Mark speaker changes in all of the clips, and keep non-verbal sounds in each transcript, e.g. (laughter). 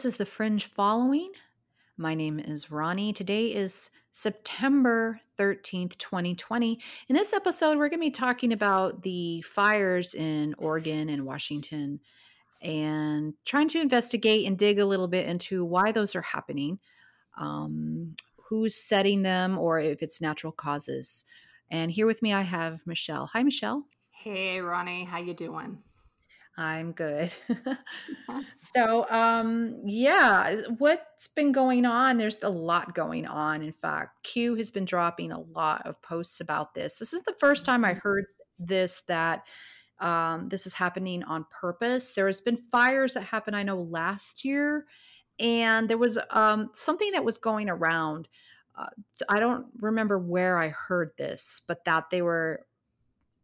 Speaker 1: This is the Fringe Following. My name is Ronnie. Today is September 13th, 2020. In this episode, we're going to be talking about the fires in Oregon and Washington and trying to investigate and dig a little bit into why those are happening, um, who's setting them, or if it's natural causes. And here with me, I have Michelle. Hi, Michelle.
Speaker 2: Hey, Ronnie. How you doing?
Speaker 1: I'm good. (laughs) so, um, yeah, what's been going on? There's a lot going on. In fact, Q has been dropping a lot of posts about this. This is the first time I mm-hmm. heard this that um, this is happening on purpose. There has been fires that happened, I know, last year, and there was um, something that was going around. Uh, I don't remember where I heard this, but that they were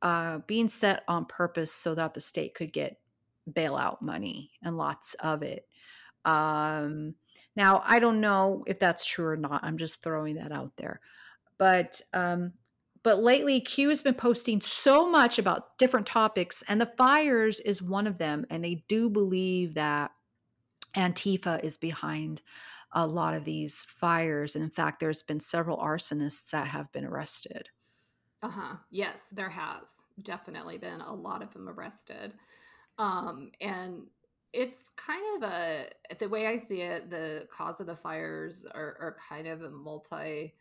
Speaker 1: uh, being set on purpose so that the state could get bailout money and lots of it. Um, now, I don't know if that's true or not. I'm just throwing that out there. But um, but lately, Q has been posting so much about different topics, and the fires is one of them. And they do believe that Antifa is behind a lot of these fires. And in fact, there's been several arsonists that have been arrested.
Speaker 2: Uh huh. Yes, there has definitely been a lot of them arrested. Um, and it's kind of a, the way I see it, the cause of the fires are, are kind of a multi,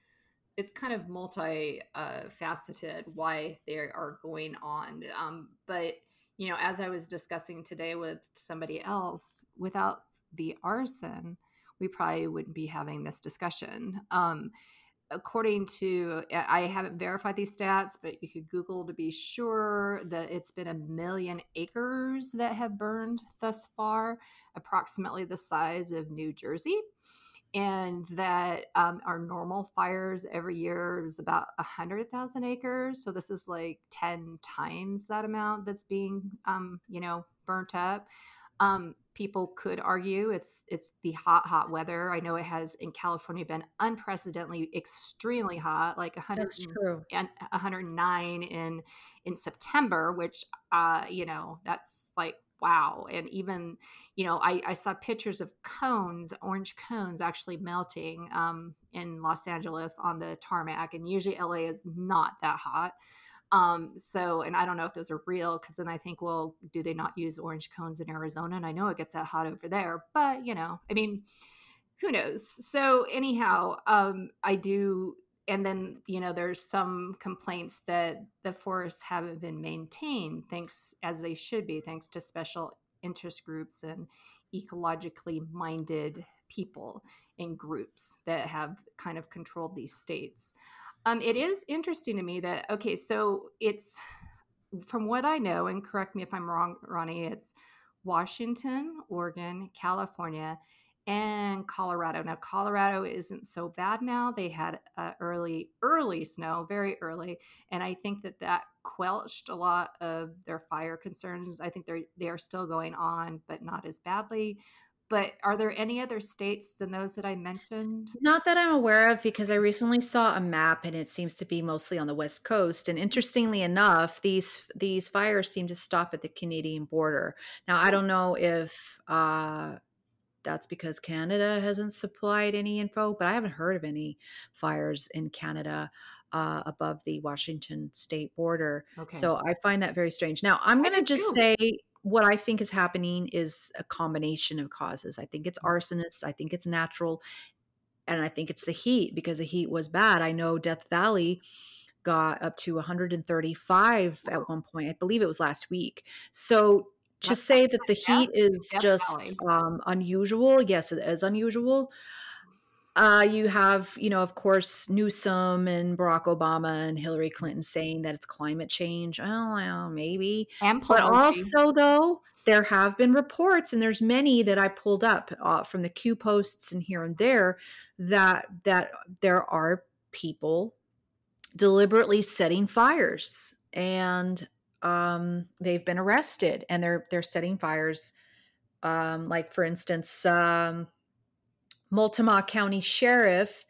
Speaker 2: it's kind of multi uh, faceted why they are going on. Um, but you know, as I was discussing today with somebody else, without the arson, we probably wouldn't be having this discussion. Um, according to i haven't verified these stats but you could google to be sure that it's been a million acres that have burned thus far approximately the size of new jersey and that um, our normal fires every year is about 100,000 acres. So this is like 10 times that amount that's being, um, you know, burnt up. Um, people could argue it's it's the hot hot weather. I know it has in California been unprecedentedly extremely hot, like 100 and 109 in in September, which uh, you know that's like wow. And even you know I, I saw pictures of cones, orange cones, actually melting um, in Los Angeles on the tarmac, and usually LA is not that hot. Um, so, and I don't know if those are real because then I think, well, do they not use orange cones in Arizona? And I know it gets that hot over there, but you know, I mean, who knows? So, anyhow, um, I do. And then, you know, there's some complaints that the forests haven't been maintained, thanks as they should be, thanks to special interest groups and ecologically minded people in groups that have kind of controlled these states. Um, it is interesting to me that okay, so it's from what I know, and correct me if I'm wrong, Ronnie. It's Washington, Oregon, California, and Colorado. Now, Colorado isn't so bad now. They had uh, early, early snow, very early, and I think that that quelched a lot of their fire concerns. I think they're they are still going on, but not as badly. But are there any other states than those that I mentioned?
Speaker 1: Not that I'm aware of, because I recently saw a map and it seems to be mostly on the west coast. And interestingly enough, these these fires seem to stop at the Canadian border. Now I don't know if uh, that's because Canada hasn't supplied any info, but I haven't heard of any fires in Canada. Uh, above the Washington state border. Okay. So I find that very strange. Now, I'm going to just too. say what I think is happening is a combination of causes. I think it's mm. arsonists, I think it's natural, and I think it's the heat because the heat was bad. I know Death Valley got up to 135 at one point. I believe it was last week. So to say that the heat is just um, unusual, yes, it is unusual. Uh, you have, you know, of course, Newsom and Barack Obama and Hillary Clinton saying that it's climate change. Oh, well, maybe. And but also, though, there have been reports, and there's many that I pulled up uh, from the Q posts and here and there that that there are people deliberately setting fires, and um, they've been arrested, and they're they're setting fires. Um, like for instance, um, Multnomah County Sheriff.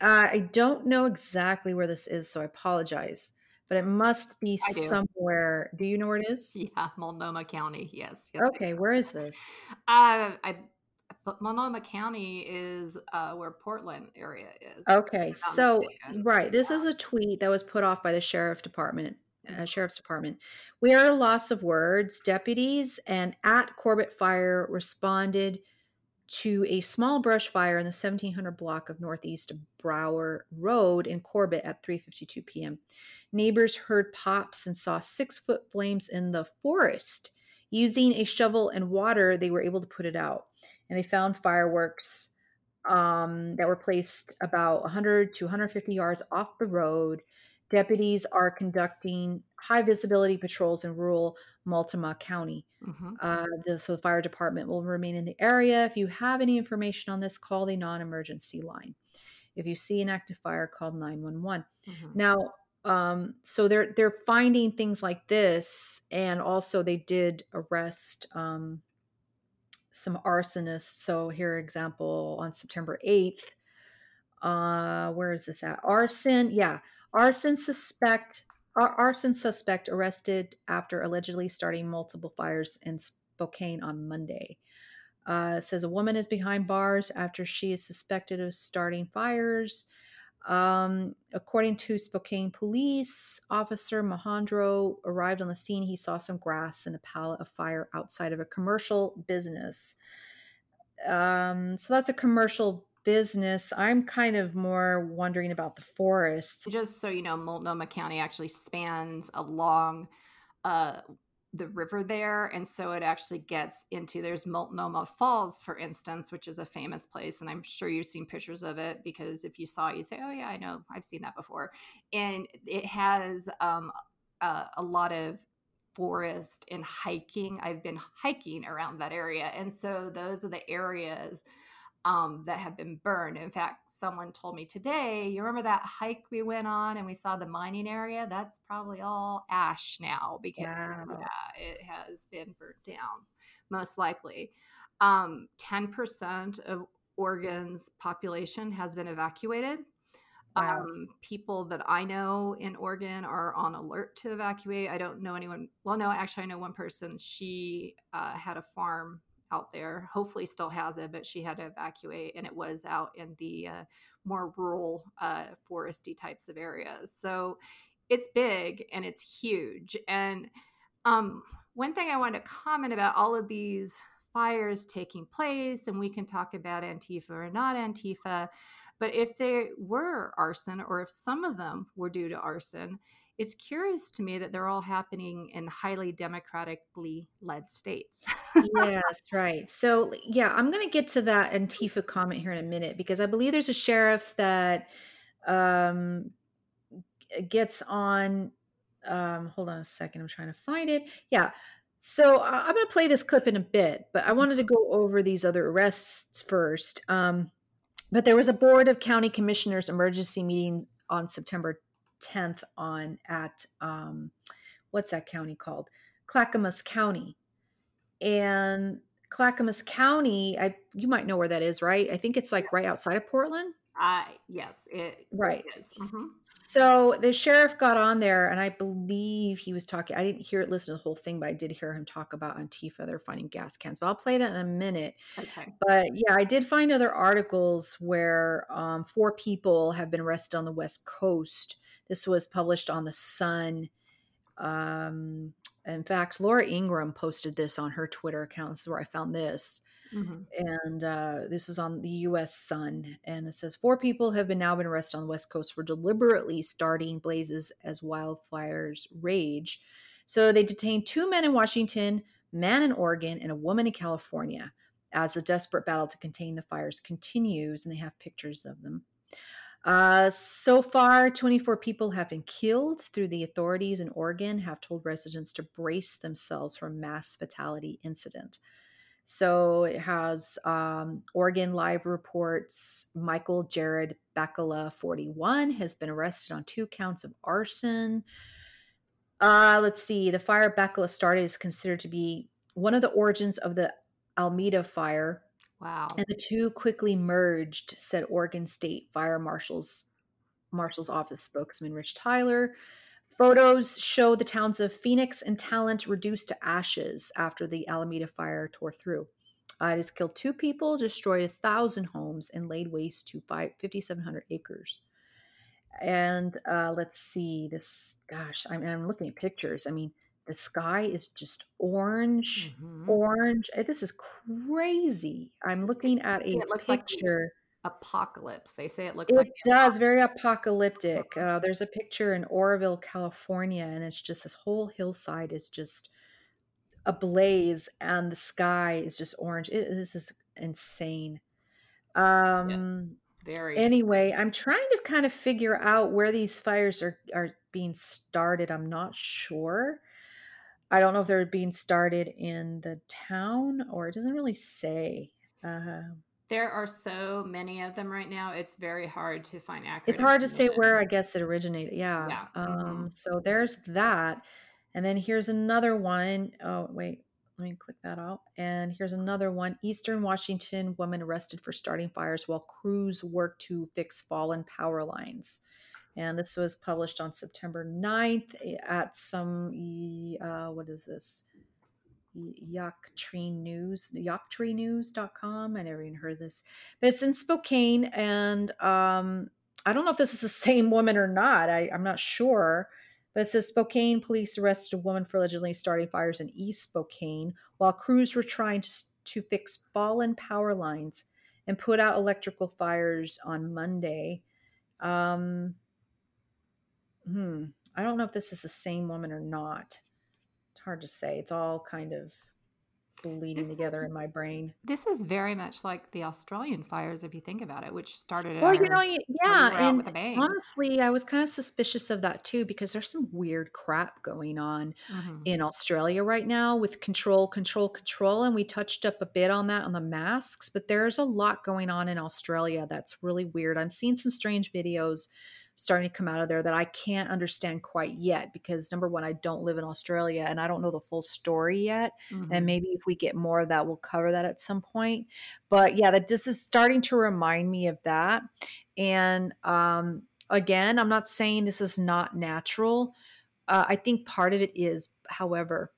Speaker 1: Uh, I don't know exactly where this is, so I apologize, but it must be do. somewhere. Do you know where it is?
Speaker 2: Yeah, Multnomah County. Yes.
Speaker 1: yes okay, where is this?
Speaker 2: Uh, I but Multnomah County is uh, where Portland area is.
Speaker 1: Okay, so right, this is a tweet that was put off by the sheriff department, uh, sheriff's department. We are a loss of words. Deputies and at Corbett Fire responded to a small brush fire in the 1700 block of Northeast Brower Road in Corbett at 3:52 p.m. Neighbors heard pops and saw six-foot flames in the forest. Using a shovel and water, they were able to put it out, and they found fireworks um, that were placed about 100 to 150 yards off the road. Deputies are conducting high visibility patrols in rural Multnomah County.
Speaker 2: Mhm.
Speaker 1: Uh, the, so the fire department will remain in the area. If you have any information on this, call the non-emergency line. If you see an active fire, call 911.
Speaker 2: Mhm.
Speaker 1: Now, um, so they're they're finding things like this, and also they did arrest um, some arsonists. So here, example, on September 8th, uh, where is this at? Arson, yeah, arson suspect ar- arson suspect arrested after allegedly starting multiple fires in Spokane on Monday. Uh, says a woman is behind bars after she is suspected of starting fires. Um, according to Spokane police, Officer Mahandro arrived on the scene. He saw some grass and a pallet of fire outside of a commercial business. Um, so that's a commercial business. I'm kind of more wondering about the forests.
Speaker 2: Just so you know, Multnomah County actually spans along uh, the river there. And so it actually gets into there's Multnomah Falls, for instance, which is a famous place. And I'm sure you've seen pictures of it because if you saw it, you say, oh, yeah, I know, I've seen that before. And it has um, a, a lot of forest and hiking. I've been hiking around that area. And so those are the areas um, that have been burned. In fact, someone told me today, you remember that hike we went on and we saw the mining area? That's probably all ash now because
Speaker 1: Wow.
Speaker 2: yeah, it has been burnt down, most likely. Um, 10% of Oregon's population has been evacuated.
Speaker 1: Wow.
Speaker 2: Um, people that I know in Oregon are on alert to evacuate. I don't know anyone. Well, no, actually, I know one person. She uh, had a farm out there. Hopefully, still has it, but she had to evacuate, and it was out in the uh, more rural, uh, foresty types of areas. So it's big and it's huge. And um, one thing I want to comment about all of these fires taking place, and we can talk about Antifa or not Antifa, but if they were arson or if some of them were due to arson, it's curious to me that they're all happening in highly democratically led states. (laughs)
Speaker 1: Yes, right. So, yeah, I'm going to get to that Antifa comment here in a minute because I believe there's a sheriff that um, gets on. Um, hold on a second. I'm trying to find it. Yeah. So, I'm going to play this clip in a bit, but I wanted to go over these other arrests first. Um, but there was a board of county commissioners emergency meeting on September 10th on at um, what's that county called? Clackamas County and Clackamas County, I you might know where that is, right? I think it's like right outside of Portland.
Speaker 2: I yes, it,
Speaker 1: Right.
Speaker 2: it. Mhm.
Speaker 1: So the sheriff got on there, and I believe he was talking. I didn't hear it, listen to the whole thing, but I did hear him talk about Antifa. They're finding gas cans, but I'll play that in a minute.
Speaker 2: Okay.
Speaker 1: But yeah, I did find other articles where um, four people have been arrested on the West Coast. This was published on the Sun. Um, in fact, Laura Ingraham posted this on her Twitter account. This is where I found this.
Speaker 2: Mhm.
Speaker 1: And uh, this is on the U.S. Sun, and it says four people have been now been arrested on the West Coast for deliberately starting blazes as wildfires rage. So they detained two men in Washington, man in Oregon, and a woman in California as the desperate battle to contain the fires continues, and they have pictures of them. Uh, so far, 24 people have been killed through the authorities in Oregon have told residents to brace themselves for mass fatality incident. So it has um, Oregon Live reports Michael Jarrod Bakkela, 41, has been arrested on two counts of arson. Uh, let's see. The fire Bacala started is considered to be one of the origins of the Alameda fire,
Speaker 2: Wow.
Speaker 1: and the two quickly merged, said Oregon State Fire Marshal's Marshal's office spokesman Rich Tyler. Photos show the towns of Phoenix and Talent reduced to ashes after the Alameda fire tore through. Uh, it has killed two people, destroyed a thousand homes, and laid waste to 5,700 acres. And uh, let's see this. Gosh, I'm, I'm looking at pictures. I mean, the sky is just orange,
Speaker 2: Mhm.
Speaker 1: orange. Eh, This is crazy. I'm looking at a
Speaker 2: It looks like
Speaker 1: picture.
Speaker 2: apocalypse. They say it looks
Speaker 1: It
Speaker 2: like the
Speaker 1: does,
Speaker 2: apocalypse.
Speaker 1: very apocalyptic. Uh, there's a picture in Oroville, California, and it's just this whole hillside is just ablaze, and the sky is just orange. It, this is insane.
Speaker 2: Yes.
Speaker 1: Um,
Speaker 2: Very
Speaker 1: anyway, I'm trying to kind of figure out where these fires are are being started. I'm not sure. I don't know if they're being started in the town or it doesn't really say. Uh,
Speaker 2: There are so many of them right now. It's very hard to find accurate.
Speaker 1: it's hard to say where. I guess it originated. Yeah.
Speaker 2: Yeah.
Speaker 1: Um,
Speaker 2: Mhm.
Speaker 1: so there's that. And then here's another one. Oh, wait. Let me click that out. And here's another one. Eastern Washington woman arrested for starting fires while crews work to fix fallen power lines. And this was published on September 9th at some, uh, what is this? YakTri News, yaktrinews.com. I never even heard of this, but it's in Spokane. And um, I don't know if this is the (laughs) same woman or not. I, I'm not sure. But it says Spokane police arrested a woman for allegedly starting fires in East Spokane while crews were trying to, to fix fallen power lines and put out electrical fires on Monday. Um, hmm. I don't know if this is the same woman or not. It's hard to say. It's all kind of bleeding
Speaker 2: This
Speaker 1: together
Speaker 2: is
Speaker 1: in my brain.
Speaker 2: this is very much like the Australian fires, if you think about it, which started
Speaker 1: Well, you know, y-
Speaker 2: where we
Speaker 1: yeah, and honestly, I was kind of suspicious of that too because there's some weird crap going on
Speaker 2: Mhm.
Speaker 1: in Australia right now with control, control, control. And we touched up a bit on that on the masks, but there's a lot going on in Australia that's really weird. I'm seeing some strange videos starting to come out of there that I can't understand quite yet because number one, I don't live in Australia and I don't know the full story yet. And
Speaker 2: Mhm.
Speaker 1: maybe if we get more of that, we'll cover that at some point. But yeah, that this is starting to remind me of that. And um, again, I'm not saying this is not natural. Uh, I think part of it is, however,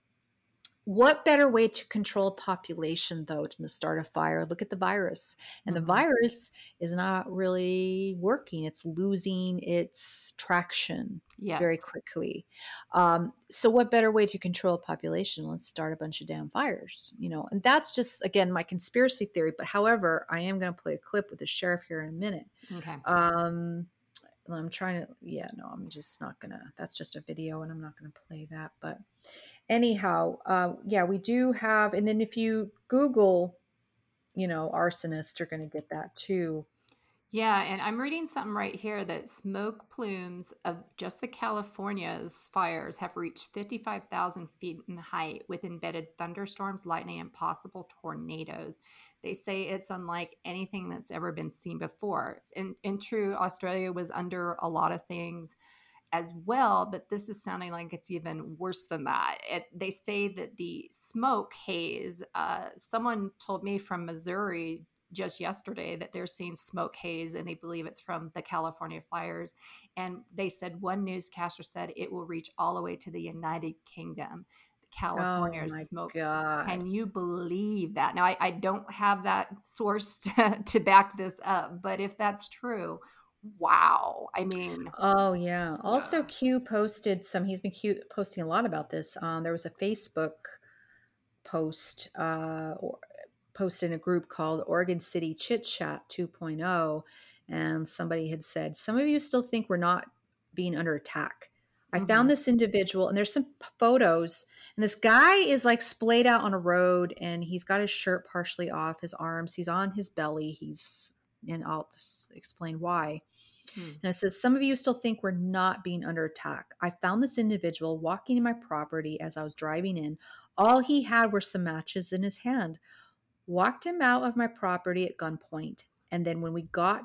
Speaker 1: what better way to control population though than to start a fire? Look at the virus. And the
Speaker 2: Mhm.
Speaker 1: virus is not really working. It's losing its traction very quickly. Um, so what better way to control a population? Let's start a bunch of damn fires, you know. And that's just again my conspiracy theory. But however, I am going to play a clip with the sheriff here in a minute.
Speaker 2: Okay.
Speaker 1: Um, I'm trying to, yeah, no, I'm just not gonna. That's just a video, and I'm not gonna play that. But anyhow, uh, yeah, we do have, and then if you Google, you know, arsonist, you're gonna get that too.
Speaker 2: Yeah, and I'm reading something right here that smoke plumes of just the California's fires have reached 55,000 feet in height with embedded thunderstorms, lightning, and possible tornadoes. They say it's unlike anything that's ever been seen before. And in true, Australia was under a lot of things as well, but this is sounding like it's even worse than that. It, they say that the smoke haze, uh, someone told me from Missouri just yesterday that they're seeing smoke haze and they believe it's from the California fires. And they said one newscaster said it will reach all the way to the United Kingdom.
Speaker 1: Oh
Speaker 2: California's
Speaker 1: my
Speaker 2: smoke.
Speaker 1: god.
Speaker 2: Can you believe that? Now, I, I don't have that source (laughs) to, to back this up, but if that's true, wow. I mean,
Speaker 1: Oh yeah. Also,
Speaker 2: yeah.
Speaker 1: Q posted some. He's been Q posting a lot about this. Um, there was a Facebook post uh, or posted in a group called Oregon City Chit Chat 2.0, and somebody had said, "Some of you still think we're not being under attack." I
Speaker 2: Mhm.
Speaker 1: found this individual, and there's some p- photos, and this guy is like splayed out on a road, and he's got his shirt partially off, his arms, he's on his belly, he's, and I'll just explain why.
Speaker 2: Hmm.
Speaker 1: And it says, Some of you still think we're not being under attack. I found this individual walking in my property as I was driving in. All he had were some matches in his hand. Walked him out of my property at gunpoint. And then when we got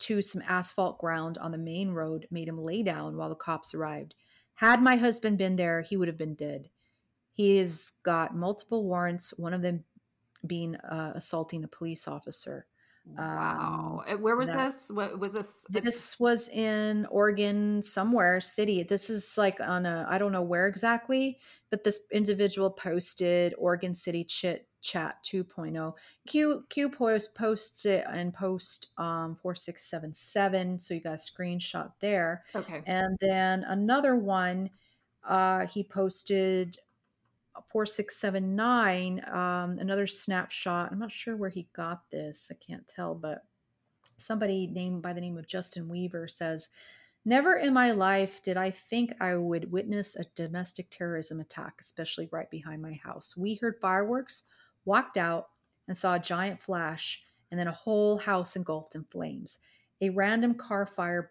Speaker 1: to some asphalt ground on the main road, made him lay down while the cops arrived. Had my husband been there, he would have been dead. He's got multiple warrants, one of them being uh, assaulting a police officer.
Speaker 2: Wow.
Speaker 1: Um,
Speaker 2: Where was
Speaker 1: that-
Speaker 2: this? What was this?
Speaker 1: this was in Oregon, somewhere city. This is like on a I don't know where exactly, but this individual posted Oregon City Chit chat 2.0. Q Q post, posts it and post um, 4677, so you got a screenshot there.
Speaker 2: Okay.
Speaker 1: And then another one, uh, he posted 4679, um, another snapshot. I'm not sure where he got this. I can't tell, but somebody named by the name of Justin Weaver says, Never in my life did I think I would witness a domestic terrorism attack, especially right behind my house. We heard fireworks, walked out, and saw a giant flash, and then a whole house engulfed in flames. A random car fire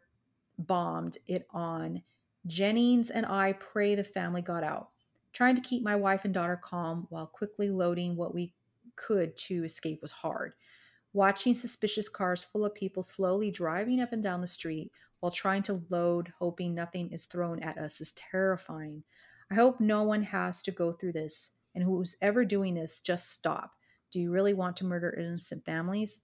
Speaker 1: bombed it on. Jennings and I pray the family got out, trying to keep my wife and daughter calm while quickly loading what we could to escape was hard. Watching suspicious cars full of people slowly driving up and down the street while trying to load, hoping nothing is thrown at us, is terrifying. I hope no one has to go through this, and who's ever doing this, just stop. Do you really want to murder innocent families?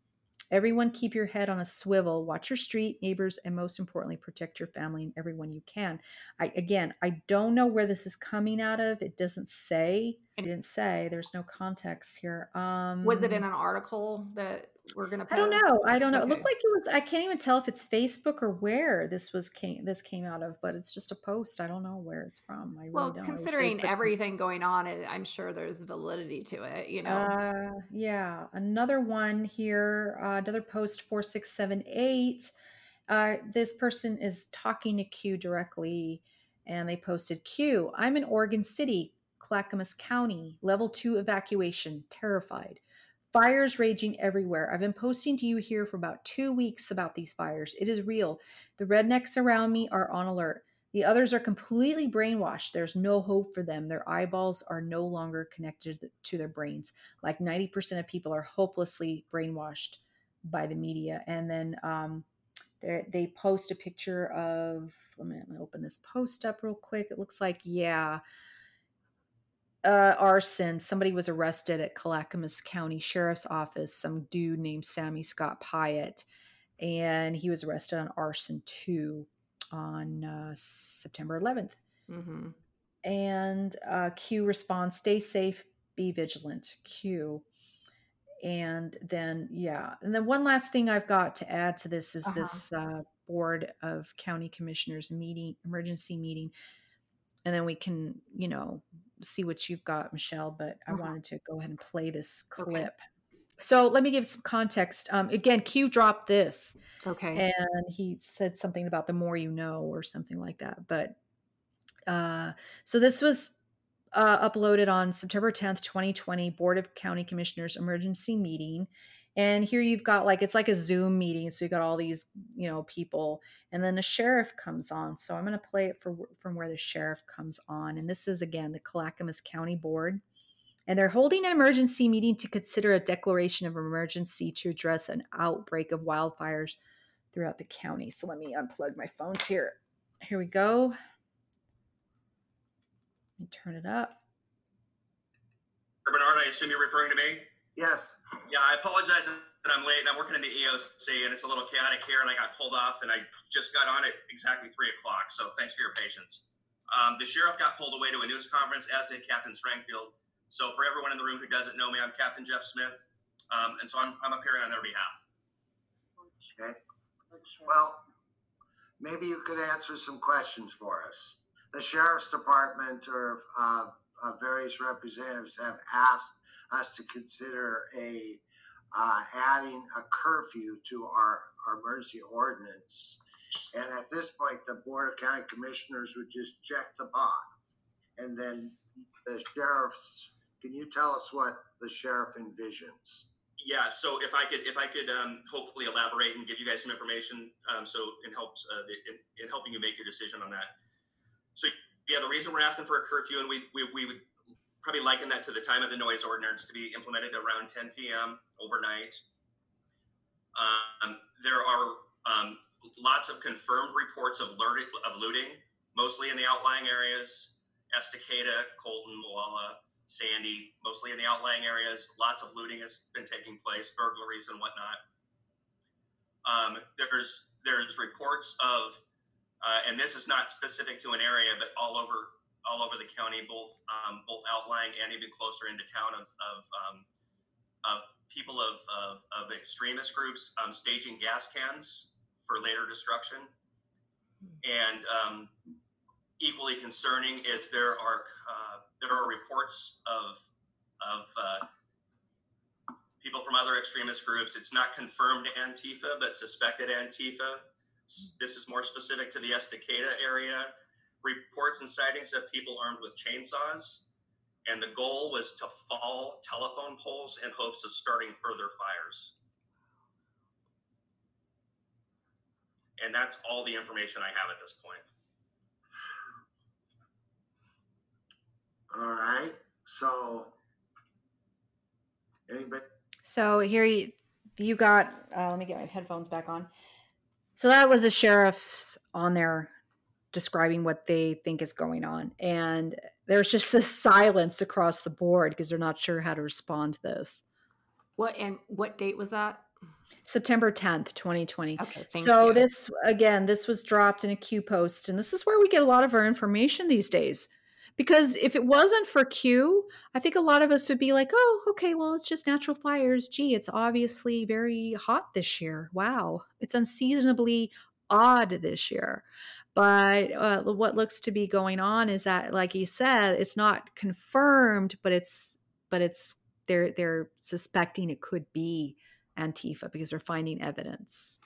Speaker 1: Everyone, keep your head on a swivel. Watch your street, neighbors, and most importantly, protect your family and everyone you can. I again, I don't know where this is coming out of. It doesn't say. It didn't say. There's no context here. Um,
Speaker 2: was it in an article that we're gonna?
Speaker 1: I don't know. I don't know. Okay. It looked like it was. I can't even tell if it's Facebook or where this was came. This came out of, but it's just a post. I don't know where it's from. I really
Speaker 2: well,
Speaker 1: don't.
Speaker 2: considering everything going on, I'm sure there's validity to it. You know.
Speaker 1: Uh, yeah. Another one here. Uh, another post four six seven eight. Uh, this person is talking to Q directly, and they posted Q. I'm in Oregon City, Clackamas County, level two evacuation. Terrified. Fires raging everywhere. I've been posting to you here for about two weeks about these fires. It is real. The rednecks around me are on alert. The others are completely brainwashed. There's no hope for them. Their eyeballs are no longer connected to their brains. Like 90% of people are hopelessly brainwashed by the media. And then um, they post a picture of, let me, let me open this post up real quick. It looks like, yeah, uh, arson. Somebody was arrested at Clackamas County Sheriff's Office. Some dude named Sammy Scott Pyatt, and he was arrested on arson too on uh, September 11th. Mm-hmm. And uh, Q responds, "Stay safe, be vigilant." Q. And then yeah, and then one last thing I've got to add to this is uh-huh. this uh, board of county commissioners meeting, emergency meeting, and then we can you know see what you've got, Michelle, but I uh-huh. wanted to go ahead and play this clip. Okay. So let me give some context. Um, again, Q dropped this.
Speaker 2: Okay.
Speaker 1: And he said something about the more you know or something like that. But uh, so this was uh, uploaded on September 10th, 2020, Board of County Commissioners emergency meeting. And here you've got like it's like a Zoom meeting, so you got all these you know people, and then the sheriff comes on. So I'm going to play it for, from where the sheriff comes on, and this is again the Clackamas County Board, and they're holding an emergency meeting to consider a declaration of emergency to address an outbreak of wildfires throughout the county. So let me unplug my phones here. Here we go. Let me turn it up.
Speaker 3: Bernard, I assume you're referring to me.
Speaker 4: Yes.
Speaker 3: Yeah, I apologize that I'm late. And I'm working in the EOC, and it's a little chaotic here, and I got pulled off, and I just got on at exactly three o'clock. So thanks for your patience. Um, the sheriff got pulled away to a news conference, as did Captain Strangfield. So for everyone in the room who doesn't know me, I'm Captain Jeff Smith, um, and so I'm, I'm appearing on their behalf.
Speaker 4: Okay. Well, maybe you could answer some questions for us. The sheriff's department or uh, uh, various representatives have asked us to consider a uh, adding a curfew to our, our emergency ordinance. And at this point, the Board of County Commissioners would just check the box. And then the sheriff's, can you tell us what the sheriff envisions?
Speaker 3: Yeah, so if I could, if I could, um, hopefully elaborate and give you guys some information, um, so it helps uh, the, in, in helping you make your decision on that. So yeah, the reason we're asking for a curfew, and we, we, we would probably liken that to the time of the noise ordinance to be implemented around 10 p.m. overnight. Um, there are um, lots of confirmed reports of, of looting, mostly in the outlying areas, Estacada, Colton, Molalla, Sandy, mostly in the outlying areas. Lots of looting has been taking place, burglaries and whatnot. Um, there's there's reports of uh, and this is not specific to an area, but all over all over the county, both um, both outlying and even closer into town of, of um, of people of, of, of extremist groups um, staging gas cans for later destruction. And um, equally concerning is there are uh, there are reports of of uh, people from other extremist groups. It's not confirmed Antifa, but suspected Antifa. This is more specific to the Estacada area. Reports and sightings of people armed with chainsaws. And the goal was to fall telephone poles in hopes of starting further fires. And that's all the information I have at this point.
Speaker 4: All right, so anybody,
Speaker 1: So here you, you got. Uh, let me get my headphones back on. So that was the sheriffs on there describing what they think is going on, and there's just this silence across the board because they're not sure how to respond to this.
Speaker 2: What and what date was that?
Speaker 1: September 10th, 2020.
Speaker 2: Okay, thank
Speaker 1: so
Speaker 2: you.
Speaker 1: this again, this was dropped in a Q post, and this is where we get a lot of our information these days. Because if it wasn't for Q, I think a lot of us would be like, "Oh, okay, well, it's just natural fires. Gee, it's obviously very hot this year. Wow, it's unseasonably odd this year." But uh, what looks to be going on is that, like he said, it's not confirmed, but it's but it's they're they're suspecting it could be Antifa because they're finding evidence.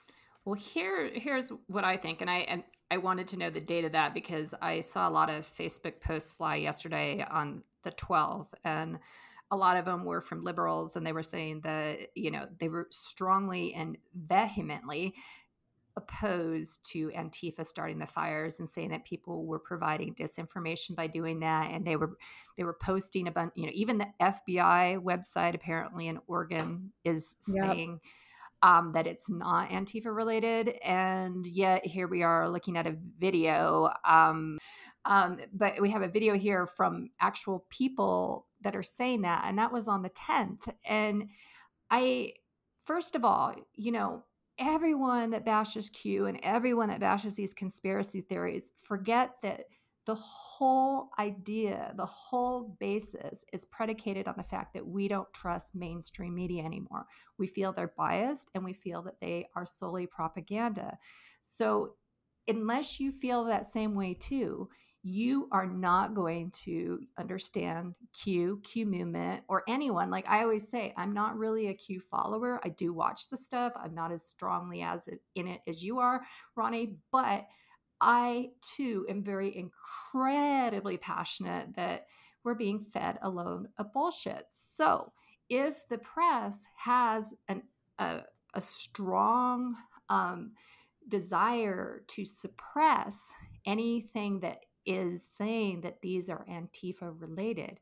Speaker 2: Well, here here's what I think, and I and I wanted to know the date of that because I saw a lot of Facebook posts fly yesterday on the 12th, and a lot of them were from liberals, and they were saying that you know they were strongly and vehemently opposed to Antifa starting the fires and saying that people were providing disinformation by doing that and they were they were posting a bunch you know even the FBI website apparently in Oregon is saying yep. Um, that it's not Antifa related and yet here we are looking at a video um, um, but we have a video here from actual people that are saying that and that was on the 10th and I first of all you know everyone that bashes Q and everyone that bashes these conspiracy theories forget that the whole idea, the whole basis is predicated on the fact that we don't trust mainstream media anymore. We feel they're biased and we feel that they are solely propaganda. So, unless you feel that same way too, you are not going to understand Q, Q movement, or anyone. Like I always say, I'm not really a Q follower. I do watch the stuff. I'm not as strongly as it, in it as you are, Ronnie, but I too am very incredibly passionate that we're being fed a load of bullshit. So if the press has an, a, a strong um, desire to suppress anything that is saying that these are Antifa related,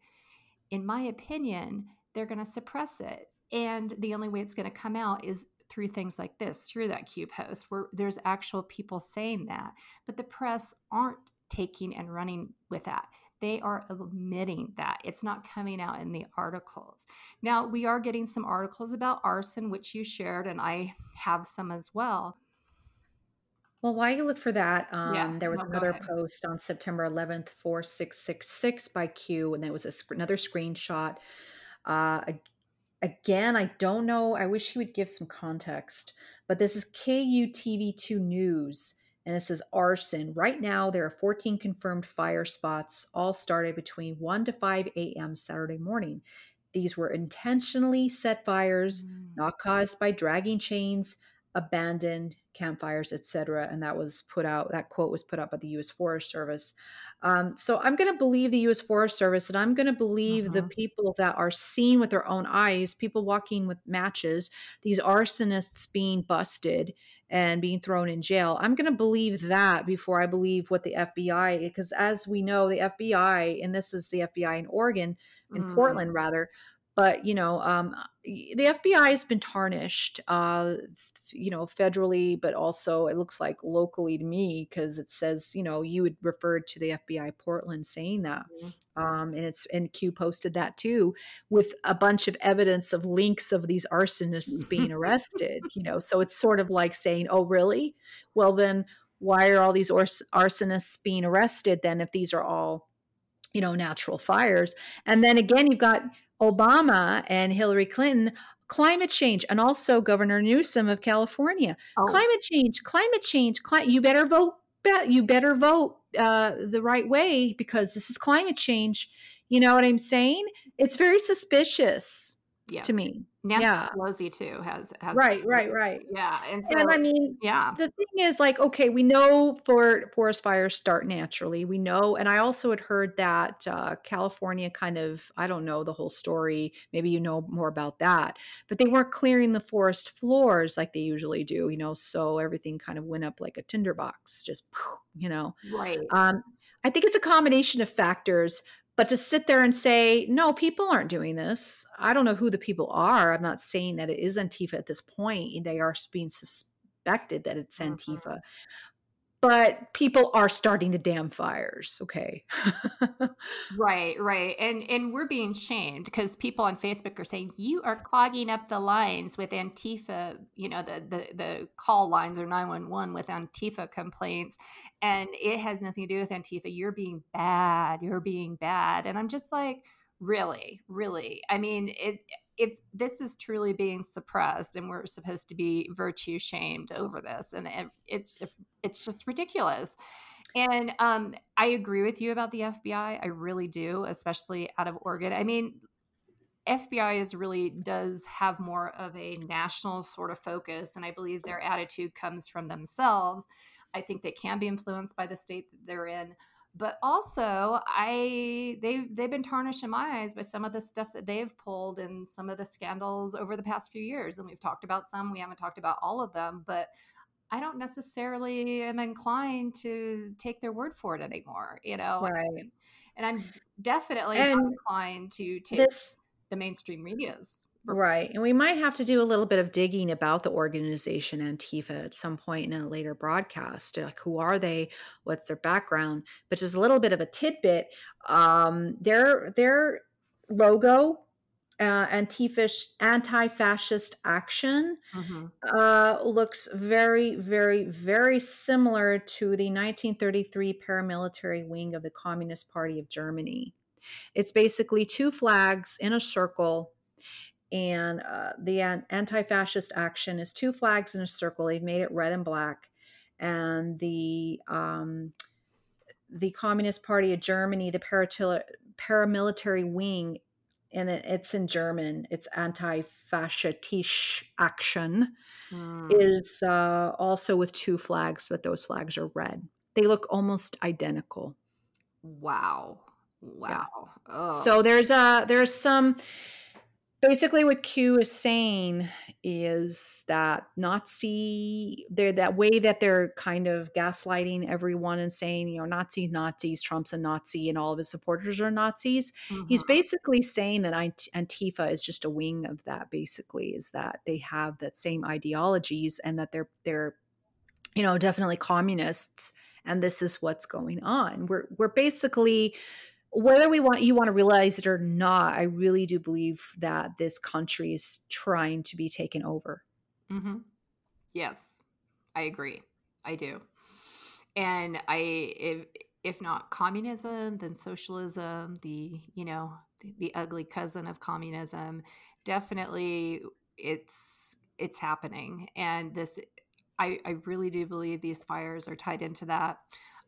Speaker 2: in my opinion, they're going to suppress it. And the only way it's going to come out is through things like this, through that Q post, where there's actual people saying that. But the press aren't taking and running with that. They are omitting that. It's not coming out in the articles. Now, we are getting some articles about arson, which you shared, and I have some as well.
Speaker 1: Well, while you look for that, um,
Speaker 2: Yeah,
Speaker 1: there was
Speaker 2: no,
Speaker 1: another
Speaker 2: ahead.
Speaker 1: post on September 11th, 4666 by Q, and there was a, another screenshot. Uh, again, I don't know. I wish he would give some context, but this is KUTV2 News, and it says arson. Right now, there are 14 confirmed fire spots, all started between 1 to 5 a.m. Saturday morning. These were intentionally set fires,
Speaker 2: Mm.
Speaker 1: not caused by dragging chains, abandoned campfires, etc. And that was put out. That quote was put out by the U.S. Forest Service. Um, so I'm going to believe the U.S. Forest Service, and I'm going to believe the
Speaker 2: Mhm.
Speaker 1: people that are seen with their own eyes, people walking with matches, these arsonists being busted and being thrown in jail. I'm going to believe that before I believe what the FBI, because as we know, the FBI, and this is the FBI in Oregon, in
Speaker 2: Mm.
Speaker 1: Portland rather, but you know, um, the FBI has been tarnished. Uh, you know, federally, but also it looks like locally to me because it says, you know, you had referred to the FBI Portland saying that.
Speaker 2: Mhm.
Speaker 1: Um, and it's and Q posted that too with a bunch of evidence of links of these arsonists (laughs) being arrested, you know. So it's sort of like saying, oh, really? Well, then why are all these ars- arsonists being arrested then if these are all, you know, natural fires? And then again, you've got Obama and Hillary Clinton climate change and also Governor Newsom of California. Oh. Climate change, climate change, cli- you better vote you better vote uh, the right way because this is climate change. You know what I'm saying? It's very suspicious yeah. to me.
Speaker 2: Nancy yeah. Pelosi too has has
Speaker 1: right, right, right.
Speaker 2: Yeah,
Speaker 1: and so and I mean, yeah. The thing is, like, okay, we know for forest fires start naturally. We know, and I also had heard that uh, California kind of, I don't know the whole story. Maybe you know more about that, but they weren't clearing the forest floors like they usually do. You know, so everything kind of went up like a tinderbox, just you know.
Speaker 2: Right.
Speaker 1: Um, I think it's a combination of factors. But to sit there and say, no, people aren't doing this. I don't know who the people are. I'm not saying that it is Antifa at this point. They are being suspected that it's mm-hmm. Antifa but people are starting the damn fires okay? (laughs)
Speaker 2: Right right and and we're being shamed because people on facebook are saying you are clogging up the lines with antifa you know the the, the call lines or 911 with antifa complaints and it has nothing to do with antifa. You're being bad you're being bad and i'm just like really really? I mean it if this is truly being suppressed and we're supposed to be virtue shamed over this and it's it's just ridiculous. And um, i agree with you about the fbi i really do especially out of oregon. I mean fbi is really does have more of a national sort of focus and i believe their attitude comes from themselves. I think they can be influenced by the state that they're in but also I they've they've been tarnished in my eyes by some of the stuff that they've pulled and some of the scandals over the past few years. And we've talked about some, we haven't talked about all of them, but I don't necessarily am inclined to take their word for it anymore, you know.
Speaker 1: Right.
Speaker 2: And I'm definitely and inclined to take this, the mainstream media's
Speaker 1: Right. And we might have to do a little bit of digging about the organization Antifa at some point in a later broadcast. Like, who are they? What's their background? But just a little bit of a tidbit. Um, their their logo, uh, Antifa anti-fascist action, mm-hmm. uh, looks very, very, very similar to the 1933 paramilitary wing of the Communist Party of Germany. It's basically two flags in a circle and uh, the anti-fascist action is two flags in a circle. They've made it red and black, and the um, the Communist Party of Germany, the paramilitary wing, and it's in German. It's anti-fascistische Action mm. is uh, also with two flags, but those flags are red. They look almost identical.
Speaker 2: Wow! Wow!
Speaker 1: Yeah. So there's a there's some basically what q is saying is that nazi they're that way that they're kind of gaslighting everyone and saying you know nazi nazis trump's a nazi and all of his supporters are nazis mm-hmm. he's basically saying that antifa is just a wing of that basically is that they have that same ideologies and that they're they're you know definitely communists and this is what's going on we're we're basically whether we want you want to realize it or not i really do believe that this country is trying to be taken over.
Speaker 2: Mm-hmm. yes i agree. I do. And i if, if not communism then socialism the you know the, the ugly cousin of communism definitely it's it's happening. And this I, I really do believe these fires are tied into that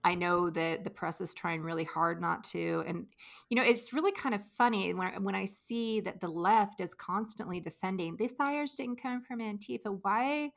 Speaker 2: I know that the press is trying really hard not to. And, you know, it's really kind of funny when, when I see that the left is constantly defending the fires didn't come from Antifa. Why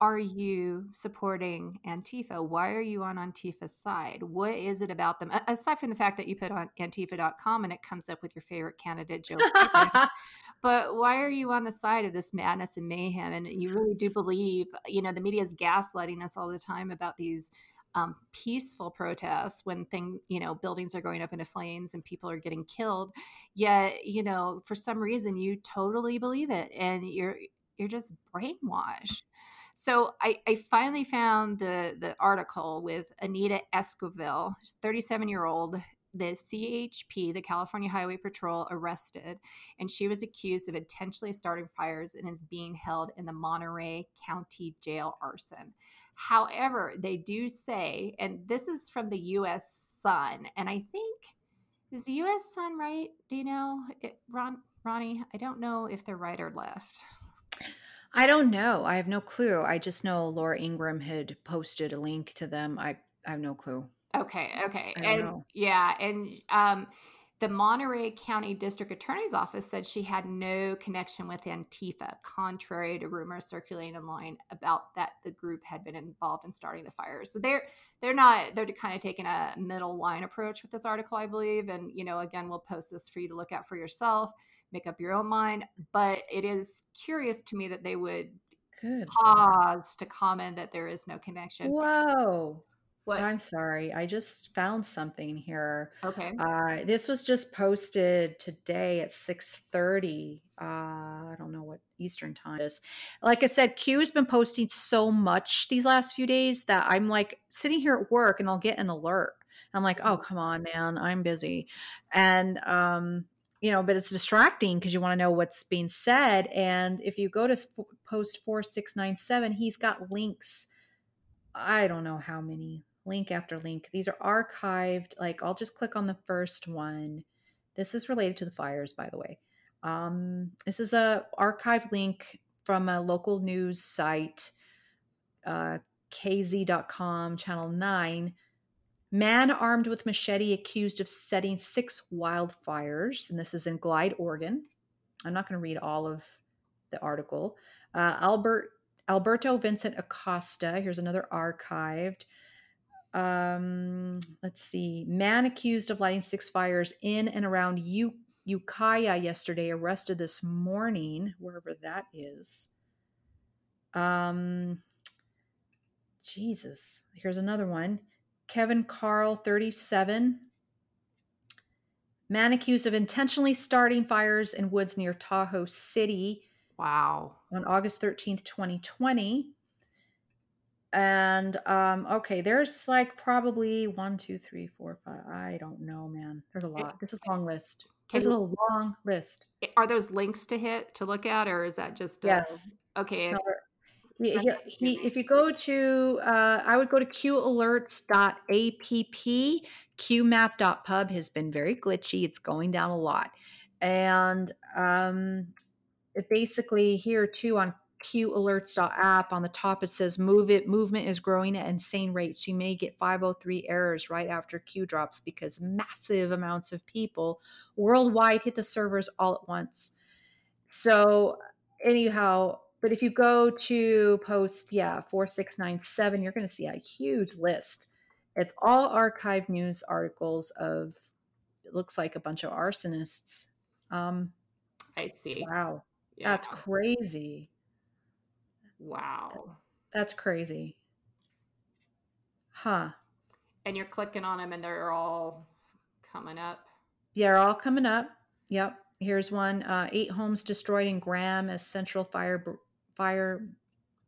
Speaker 2: are you supporting Antifa? Why are you on Antifa's side? What is it about them? Aside from the fact that you put on antifa.com and it comes up with your favorite candidate, Joe. (laughs) but why are you on the side of this madness and mayhem? And you really do believe, you know, the media is gaslighting us all the time about these um, peaceful protests when thing you know buildings are going up into flames and people are getting killed. Yet you know for some reason you totally believe it and you're you're just brainwashed. So I, I finally found the the article with Anita Esquivel, 37 year old the CHP, the California Highway Patrol, arrested, and she was accused of intentionally starting fires and is being held in the Monterey County Jail arson. However, they do say, and this is from the U.S. Sun, and I think is the U.S. Sun right? Do you know, it, Ron? Ronnie, I don't know if they're right or left.
Speaker 1: I don't know. I have no clue. I just know Laura Ingraham had posted a link to them. I, I have no clue.
Speaker 2: Okay, okay. And
Speaker 1: know.
Speaker 2: yeah, and um the Monterey County District Attorney's Office said she had no connection with Antifa, contrary to rumors circulating online about that the group had been involved in starting the fires. So they're they're not they're kind of taking a middle line approach with this article, I believe. And you know, again, we'll post this for you to look at for yourself, make up your own mind. But it is curious to me that they would
Speaker 1: Good.
Speaker 2: Pause to comment that there is no connection.
Speaker 1: Whoa.
Speaker 2: What?
Speaker 1: I'm sorry. I just found something here.
Speaker 2: Okay.
Speaker 1: Uh, this was just posted today at 6:30. Uh, I don't know what Eastern time is. Like I said, Q has been posting so much these last few days that I'm like sitting here at work and I'll get an alert. I'm like, oh come on, man, I'm busy, and um, you know, but it's distracting because you want to know what's being said. And if you go to sp- post four six nine seven, he's got links. I don't know how many link after link. These are archived. Like I'll just click on the first one. This is related to the fires, by the way. Um, this is a archived link from a local news site, uh, kz.com, channel 9. Man armed with machete accused of setting six wildfires. And this is in Glide, Oregon. I'm not going to read all of the article. Uh, Albert Alberto Vincent Acosta. Here's another archived. Um, let's see. Man accused of lighting six fires in and around U- Ukiah yesterday, arrested this morning, wherever that is. Um, Jesus. Here's another one. Kevin Carl, 37. Man accused of intentionally starting fires in woods near Tahoe City
Speaker 2: Wow.
Speaker 1: on August 13th, 2020. And um, okay, there's like probably one, two, three, four, five. I don't know, man. There's a lot. This is a long list.
Speaker 2: Can
Speaker 1: This is a long list.
Speaker 2: are those links to hit to look at, or is that just uh,
Speaker 1: Yes.
Speaker 2: okay? If,
Speaker 1: he, he, if you go to, uh, I would go to qalerts.app. Qmap.pub has been very glitchy. It's going down a lot. And um, it basically here too on qalerts.app on the top it says move it movement is growing at insane rates. You may get 503 errors right after q drops because massive amounts of people worldwide hit the servers all at once. So anyhow but if you go to post yeah 4697 you're going to see a huge list. It's all archived news articles of it looks like a bunch of arsonists. Um
Speaker 2: I see.
Speaker 1: wow.
Speaker 2: Yeah.
Speaker 1: that's crazy
Speaker 2: wow.
Speaker 1: that's crazy huh
Speaker 2: And you're clicking on them, and they're all coming up.
Speaker 1: yeah they're all coming up yep here's one uh, eight homes destroyed in graham as central fire br- fire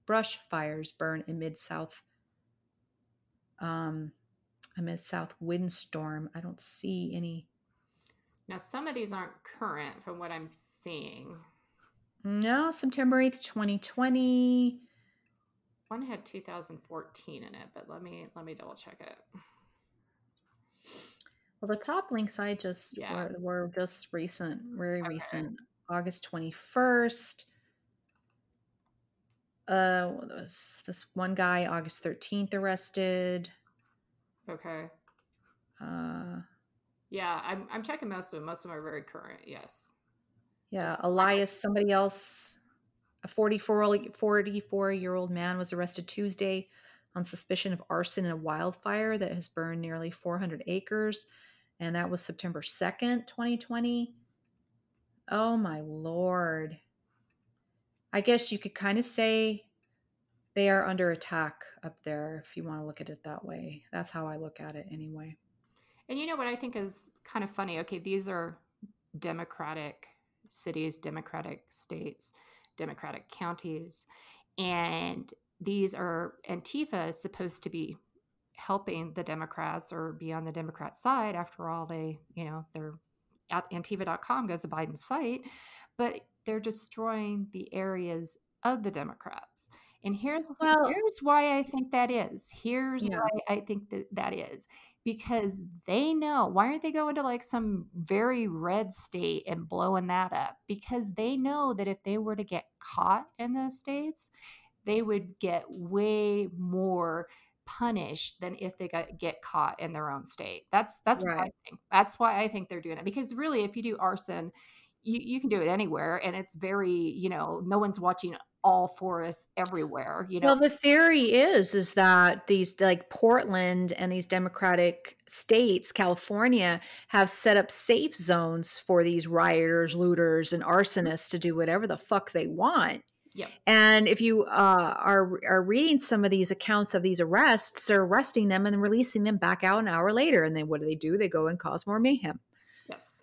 Speaker 1: brush fires burn amid south um amid south windstorm i don't see any
Speaker 2: Now, some of these aren't current from what I'm seeing.
Speaker 1: No september 8th 2020
Speaker 2: One had 2014 in it, but let me let me double check it.
Speaker 1: well the top links i just
Speaker 2: Yeah.
Speaker 1: were, were just recent very
Speaker 2: Okay.
Speaker 1: recent august 21st uh what was this one guy august 13th arrested
Speaker 2: Okay.
Speaker 1: uh
Speaker 2: Yeah, I'm I'm checking most of them. Most of them are very current. Yes.
Speaker 1: Yeah elias somebody else a 44 44 year old man was arrested tuesday on suspicion of arson in a wildfire that has burned nearly 400 acres and that was september 2nd 2020 oh my lord. I guess you could kind of say they are under attack up there if you want to look at it that way. That's how i look at it anyway.
Speaker 2: And you know what I think is kind of funny? Okay, these are democratic cities, democratic states, democratic counties. And these are Antifa is supposed to be helping the Democrats or be on the Democrat side. After all, they, you know, they're at antifa.com goes to Biden's site, but they're destroying the areas of the Democrats. And here's
Speaker 1: Well-
Speaker 2: here's why I think that is. Here's
Speaker 1: Yeah.
Speaker 2: why I think that that is
Speaker 5: because they know why aren't they going to like some very red state and blowing that up because they know that if they were to get caught in those states they would get way more punished than if they got get caught in their own state. That's that's right. what I think. That's why I think they're doing it because really, if you do arson, you, you can do it anywhere, and it's very you know no one's watching all forests everywhere. You know.
Speaker 1: Well, the theory is is that these like Portland and these democratic states, California, have set up safe zones for these rioters, looters, and arsonists to do whatever the fuck they want
Speaker 5: Yep.
Speaker 1: And if you uh, are are reading some of these accounts of these arrests, they're arresting them and releasing them back out an hour later. And then what do they do? They go and cause more mayhem.
Speaker 2: Yes.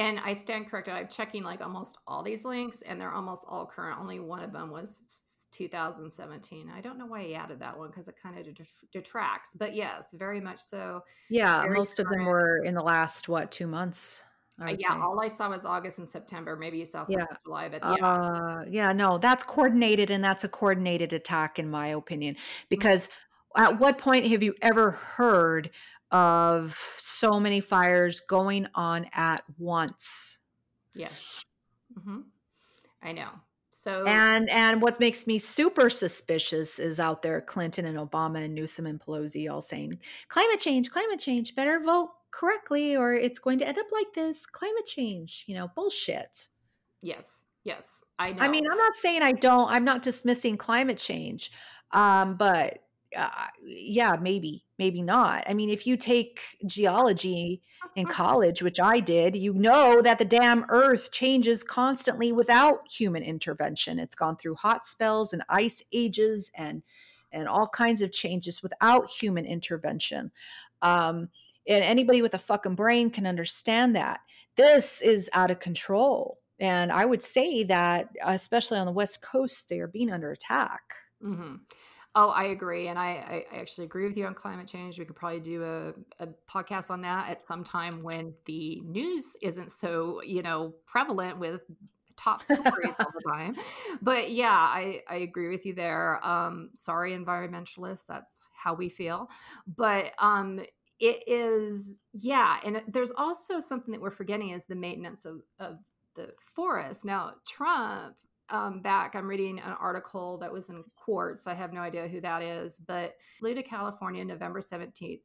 Speaker 2: And I stand corrected. I'm checking like almost all these links, and they're almost all current. Only one of them was 2017. I don't know why he added that one because it kind of detracts. But yes, very much so.
Speaker 1: Yeah, most current. of them were in the last what two months.
Speaker 2: Uh, yeah, say. all I saw was August and September. Maybe you saw some yeah. July, but yeah.
Speaker 1: Uh, yeah, no, that's coordinated and that's a coordinated attack, in my opinion. Mm-hmm. Because mm-hmm. at what point have you ever heard of so many fires going on at once?
Speaker 2: Yeah. Mm-hmm. I know. So
Speaker 1: and and what makes me super suspicious is out there Clinton and Obama and Newsom and Pelosi all saying climate change, climate change, better vote correctly or it's going to end up like this climate change you know bullshit
Speaker 2: yes yes i know
Speaker 1: i mean i'm not saying i don't i'm not dismissing climate change um but uh, yeah maybe maybe not i mean if you take geology in college which i did you know that the damn earth changes constantly without human intervention it's gone through hot spells and ice ages and and all kinds of changes without human intervention um, and anybody with a fucking brain can understand that. This is out of control. And I would say that, especially on the West Coast, they are being under attack.
Speaker 2: Mm-hmm. Oh, I agree. And I, I, actually agree with you on climate change. We could probably do a, a podcast on that at some time when the news isn't so, you know, prevalent with top stories all the time. But yeah, I, I agree with you there. Um, sorry, environmentalists. That's how we feel. But um, it is yeah and there's also something that we're forgetting is the maintenance of, of the forest now trump um, back i'm reading an article that was in quartz i have no idea who that is but flew to california november 17th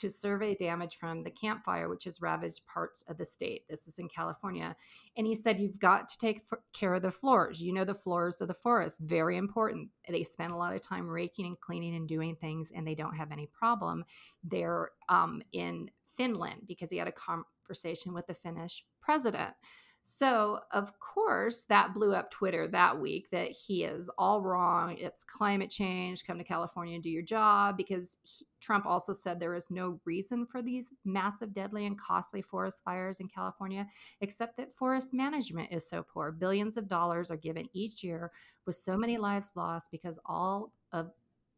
Speaker 2: to survey damage from the Camp Fire, which has ravaged parts of the state. This is in California. And he said, You've got to take care of the floors. You know, the floors of the forest, very important. They spend a lot of time raking and cleaning and doing things, and they don't have any problem. They're um, in Finland because he had a conversation with the Finnish president. So, of course, that blew up Twitter that week that he is all wrong. It's climate change. Come to California and do your job. Because he, Trump also said there is no reason for these massive, deadly, and costly forest fires in California, except that forest management is so poor. Billions of dollars are given each year with so many lives lost because all of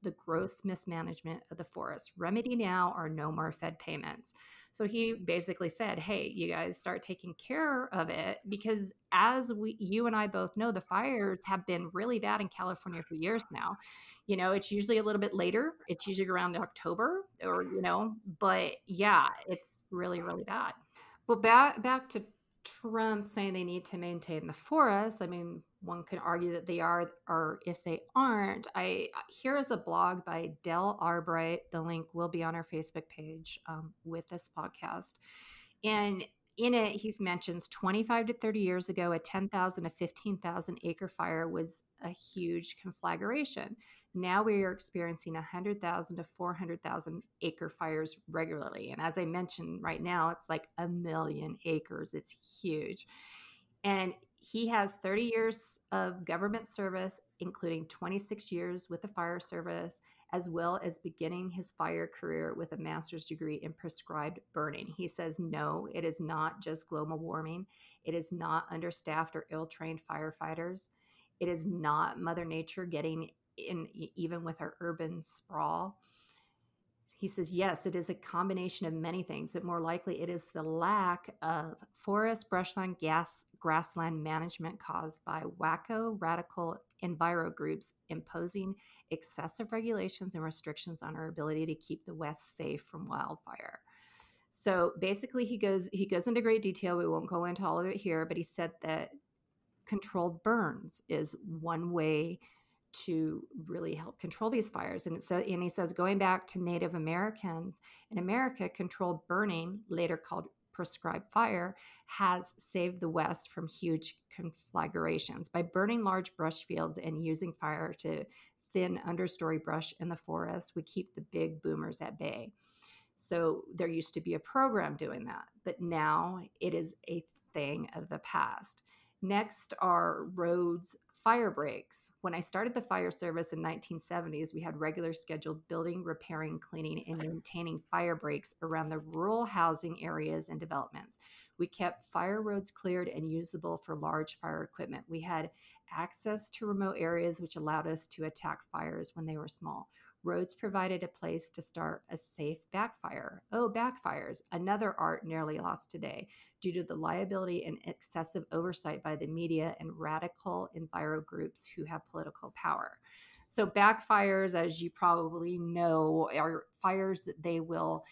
Speaker 2: the gross mismanagement of the forest. Remedy now or no more Fed payments. So he basically said, "Hey, you guys start taking care of it because as we you and I both know the fires have been really bad in California for years now. You know, it's usually a little bit later. It's usually around October or you know, but yeah, it's really really bad." Well, back back to Trump saying they need to maintain the forest. I mean, one could argue that they are, or if they aren't, I here is a blog by Del Albright. The link will be on our Facebook page um, with this podcast, and in it, he mentions 25 to 30 years ago, a 10,000 to 15,000 acre fire was a huge conflagration. Now we are experiencing 100,000 to 400,000 acre fires regularly. And as I mentioned right now, it's like a million acres. It's huge. And he has 30 years of government service, including 26 years with the fire service, as well as beginning his fire career with a master's degree in prescribed burning. He says, no, it is not just global warming. It is not understaffed or ill trained firefighters. It is not Mother Nature getting in, even with our urban sprawl. He says, yes, it is a combination of many things, but more likely it is the lack of forest, brushland, gas, grassland management caused by wacko, radical enviro groups imposing excessive regulations and restrictions on our ability to keep the West safe from wildfire. So basically he goes he goes into great detail. We won't go into all of it here, but he said that controlled burns is one way to really help control these fires. And it says, and he says, going back to Native Americans in America, controlled burning, later called prescribed fire, has saved the West from huge conflagrations by burning large brush fields and using fire to thin understory brush in the forest. We keep the big boomers at bay. So there used to be a program doing that, but now it is a thing of the past. Next are roads fire breaks. When I started the fire service in 1970s, we had regular scheduled building, repairing, cleaning, and maintaining fire breaks around the rural housing areas and developments. We kept fire roads cleared and usable for large fire equipment. We had access to remote areas, which allowed us to attack fires when they were small. Roads provided a place to start a safe backfire. Oh, backfires, another art nearly lost today due to the liability and excessive oversight by the media and radical enviro groups who have political power. So, backfires, as you probably know, are fires that they will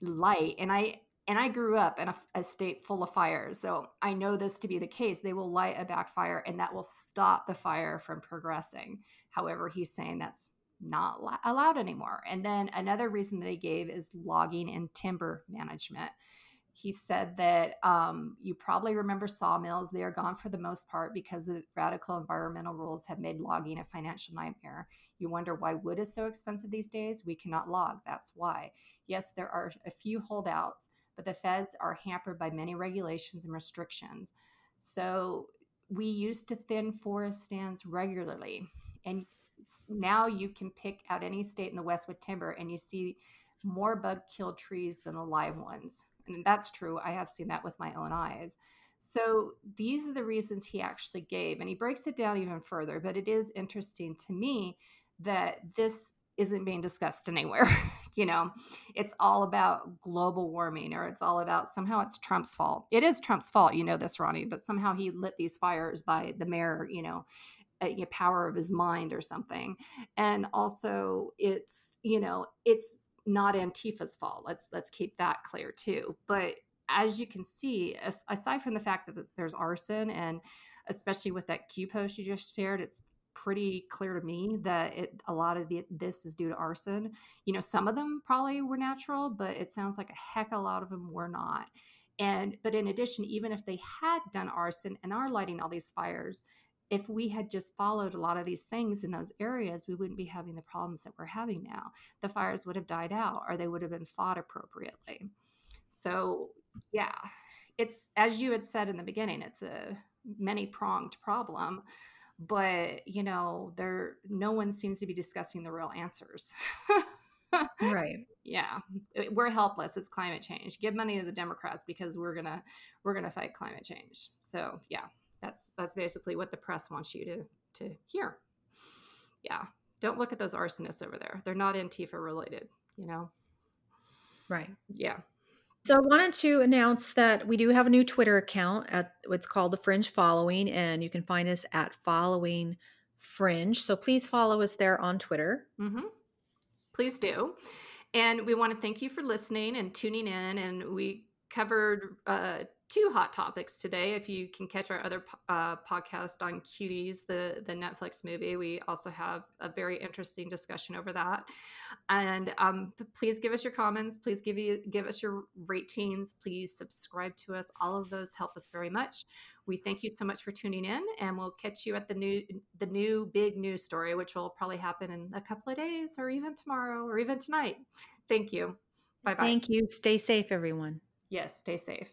Speaker 2: light. And I and I grew up in a, a, state full of fires. So I know this to be the case. They will light a backfire and that will stop the fire from progressing. However, he's saying that's not allowed anymore. And then another reason that he gave is logging and timber management. He said that um, you probably remember sawmills. They are gone for the most part because the radical environmental rules have made logging a financial nightmare. You wonder why wood is so expensive these days? We cannot log. That's why. Yes, there are a few holdouts, but the feds are hampered by many regulations and restrictions. So we used to thin forest stands regularly. And now you can pick out any state in the West with timber and you see more bug killed trees than the live ones. And that's true. I have seen that with my own eyes. So these are the reasons he actually gave. And he breaks it down even further. But it is interesting to me that this isn't being discussed anywhere. (laughs) you know, it's all about global warming or it's all about somehow it's Trump's fault. It is Trump's fault. You know this, Ronnie, that somehow he lit these fires by the mayor, you know, a, power of his mind or something. And also it's, you know, it's not Antifa's fault. Let's let's keep that clear too. But as you can see, aside from the fact that there's arson and especially with that Q post you just shared, it's pretty clear to me that it, a lot of the, this is due to arson. You know, some of them probably were natural, but it sounds like a heck a lot of them were not. And but in addition, even if they had done arson and are lighting all these fires, if we had just followed a lot of these things in those areas, we wouldn't be having the problems that we're having now. The fires would have died out or they would have been fought appropriately. So, yeah, it's as you had said in the beginning, it's a many pronged problem, but you know, there no one seems to be discussing the real answers. (laughs)
Speaker 1: right.
Speaker 2: Yeah. Eh, we're helpless. It's climate change. Give money to the Democrats because we're to we're going to fight climate change. So, yeah that's that's basically what the press wants you to to hear yeah don't look at those arsonists over there they're not antifa related you know
Speaker 1: right
Speaker 2: yeah
Speaker 1: so I wanted to announce that we do have a new Twitter account at what's called the Fringe Following, and you can find us at Following Fringe. So please follow us there on Twitter.
Speaker 2: Mm-hmm. Please do. And we want to thank you for listening and tuning in. And we covered uh, two hot topics today. If you can catch our other uh, podcast on Cuties, the the Netflix movie, we also have a very interesting discussion over that. And um, please give us your comments. Please give you give us your ratings. Please subscribe to us. All of those help us very much. We thank you so much for tuning in, and we'll catch you at the new the new big news story, which will probably happen in a couple of days, or even tomorrow, or even tonight. Thank you. Bye bye.
Speaker 1: Thank you. Stay safe, everyone.
Speaker 2: Yes, stay safe.